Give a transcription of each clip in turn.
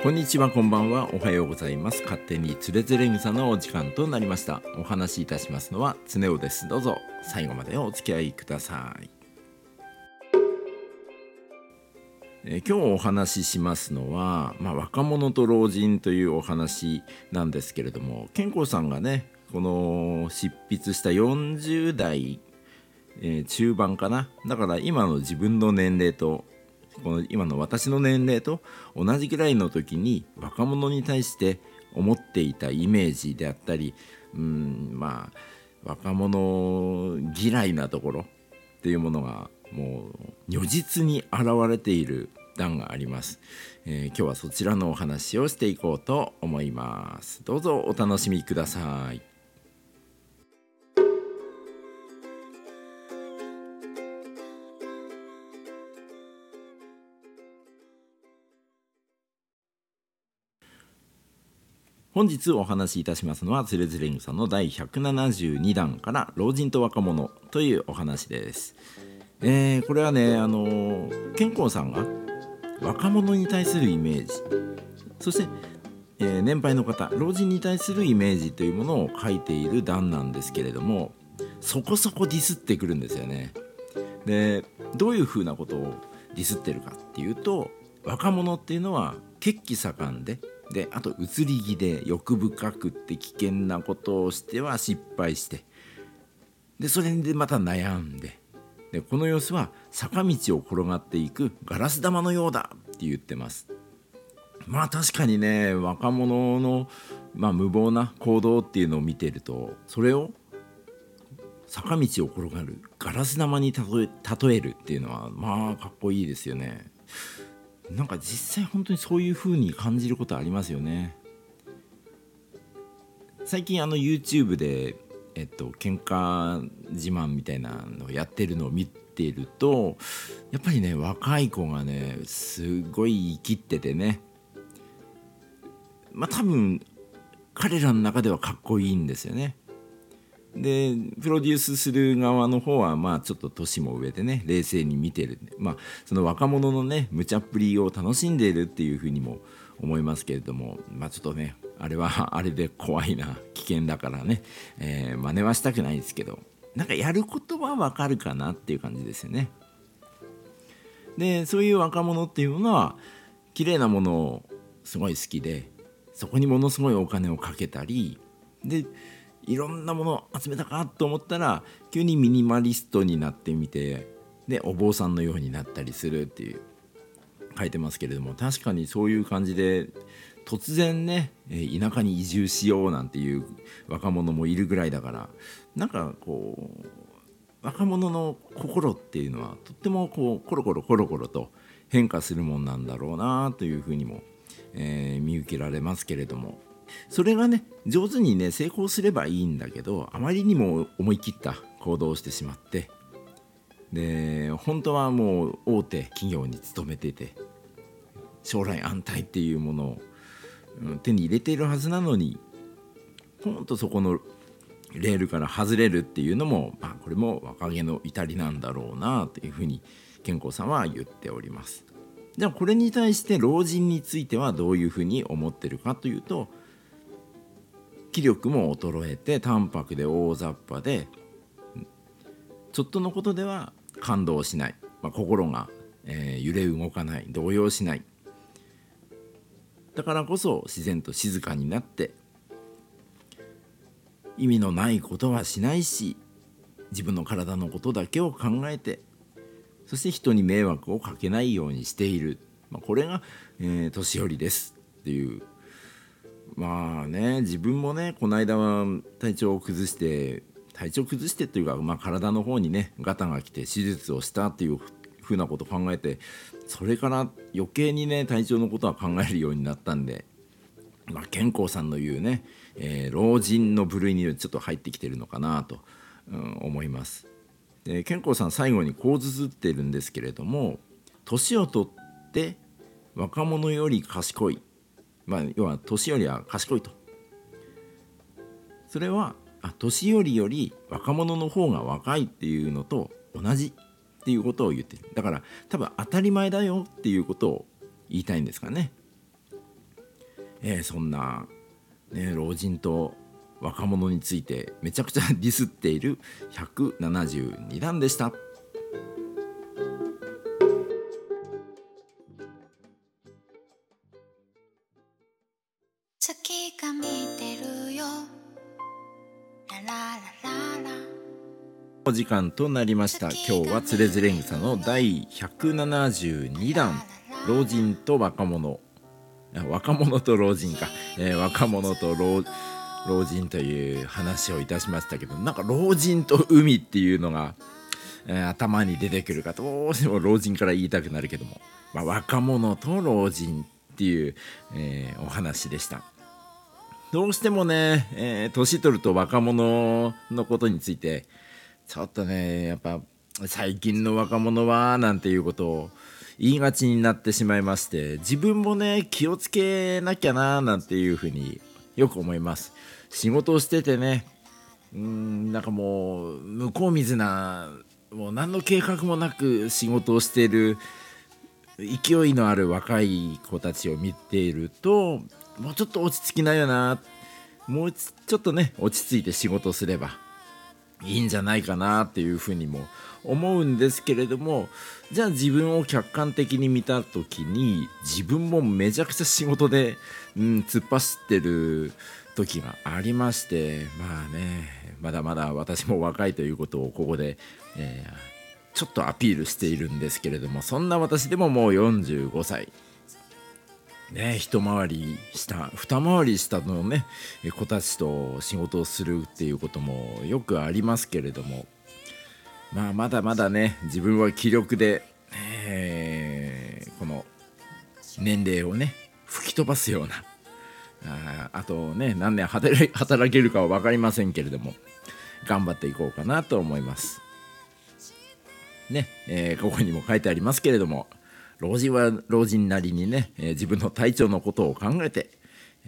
こんにちはこんばんは。おはようございます。勝手につれづれ草のお時間となりました。お話しいたしますのは常雄です。どうぞ。最後までお付き合いください。え今日お話ししますのは、まあ、若者と老人というお話なんですけれども健康さんがねこの執筆した40代、えー、中盤かな。だから今の自分の年齢とこの今の私の年齢と同じぐらいの時に若者に対して思っていたイメージであったりうんまあ若者嫌いなところっていうものがもう如実に現れている段があります、えー、今日はそちらのお話をしていこうと思います。どうぞお楽しみください。本日お話しいたしますのはつれづれんさんの第172弾から老人と若者というお話です。えー、これはねあの健康さんが若者に対するイメージそして、えー、年配の方老人に対するイメージというものを書いている段なんですけれどもそこそこディスってくるんですよね。でどういうふうなことをディスってるかっていうと若者っていうのは血気盛んでであと移り気で欲深くって危険なことをしては失敗して。でそれでまた悩んで。でこの様子は坂道を転がっていくガラス玉のようだって言ってます。まあ確かにね若者の、まあ、無謀な行動っていうのを見てるとそれを坂道を転がるガラス玉に例えるっていうのはまあかっこいいですよね。なんか実際本当にそういう風に感じることありますよね。最近あの YouTube でえっと喧嘩自慢みたいなのをやってるのを見ているとやっぱりね若い子がねすごい生きっててね。まあ多分彼らの中ではかっこいいんですよね。でプロデュースする側の方はまあちょっと年も上でね冷静に見てるまあその若者のね無茶っぷりを楽しんでいるっていうふうにも思いますけれどもまあちょっとねあれはあれで怖いな危険だからね、えー、真似はしたくないですけどなんかやることはわかるかなっていう感じですよね。でそういう若者っていうのは綺麗なものをすごい好きでそこにものすごいお金をかけたりでいろんなものを集めたかと思ったら急にミニマリストになってみてでお坊さんのようになったりするっていう書いてますけれども確かにそういう感じで突然ね田舎に移住しようなんていう若者もいるぐらいだからなんかこう若者の心っていうのはとってもこうコロコロコロコロと変化するもんなんだろうなというふうにも、えー、見受けられますけれどもそれがね上手にね成功すればいいんだけどあまりにも思い切った行動をしてしまってで本当はもう大手企業に勤めてて将来安泰っていうものを手に入れているはずなのにほんとそこのレールから外れるっていうのも、まあ、これも若気の至りなんだろうなというふうに健康さんは言っております。ではこれに対して老人についてはどういうふうに思ってるかというと気力も衰えて淡白で大雑把でちょっとのことでは感動しない、まあ、心が、えー、揺れ動かない。動揺しない。だからこそ自然と静かになって意味のないことはしないし自分の体のことだけを考えてそして人に迷惑をかけないようにしている、まあ、これが、えー、年寄りですっていうまあね自分もねこの間は体調を崩して体調崩してというか、まあ、体の方にねガタが来て手術をしたっていうふうなこと考えてそれから余計にね体調のことは考えるようになったんで、まあ、健康さんの言うね、えー、老人の部類にちょっと入ってきてるのかなと、うん、思います。で健康さん最後にこう綴ってるんですけれども年を取って若者より賢いまあ、要は年寄りは賢いと。それはあ年寄りより若者の方が若いっていうのと同じっていうことを言ってる。だから多分当たり前だよっていうことを言いたいんですかね。えー、そんな、ね、老人と若者についてめちゃくちゃディスっている172段でした。お時間となりました。今日はつれづれ草の第172弾。老人と若者。若者と老人か、えー、若者と老老人という話をいたしましたけどなんか老人と海っていうのが、えー、頭に出てくるかどうしても老人から言いたくなるけども、まあ、若者と老人っていう、えー、お話でした。どうしてもね、えー、年取ると若者のことについてちょっとねやっぱ最近の若者はなんていうことを言いがちになってしまいまして自分もね気をつけなきゃななんていうふうによく思います。仕事をしててねうんなんかもう向こう水なもう何の計画もなく仕事をしている勢いのある若い子たちを見ているともうちょっと落ち着きなよな。もうちょっとね落ち着いて仕事すればいいんじゃないかなっていうふうにも思うんですけれどもじゃあ自分を客観的に見た時に自分もめちゃくちゃ仕事で、うん、突っ走ってる時がありましてまあねまだまだ私も若いということをここで、えー、ちょっとアピールしているんですけれどもそんな私でももう45歳ね、一回り下二回り下のね子たちと仕事をするっていうこともよくありますけれどもまあまだまだね自分は気力で、えー、この年齢をね吹き飛ばすようなああとね何年働けるかは分かりませんけれども頑張っていこうかなと思います。ね、えー、ここにも書いてありますけれども老人は老人なりにね、えー、自分の体調のことを考えて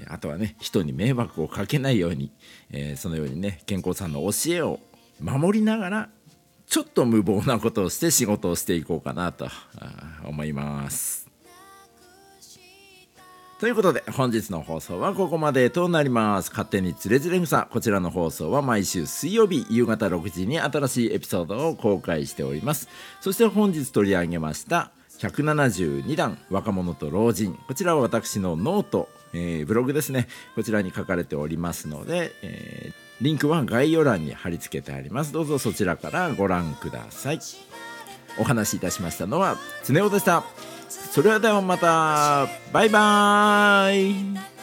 あとはね人に迷惑をかけないように、えー、そのようにね健康さんの教えを守りながらちょっと無謀なことをして仕事をしていこうかなと思います。ということで本日の放送はここまでとなります。勝手につれづれ草こちらの放送は毎週水曜日夕方6時に新しいエピソードを公開しております。そして本日取り上げました172段若者と老人。こちらは私の note、えー、ブログですね。こちらに書かれておりますので、えー、リンクは概要欄に貼り付けてあります。どうぞそちらからご覧ください。お話しいたしましたのは常雄でした。それではまた。バイバーイ。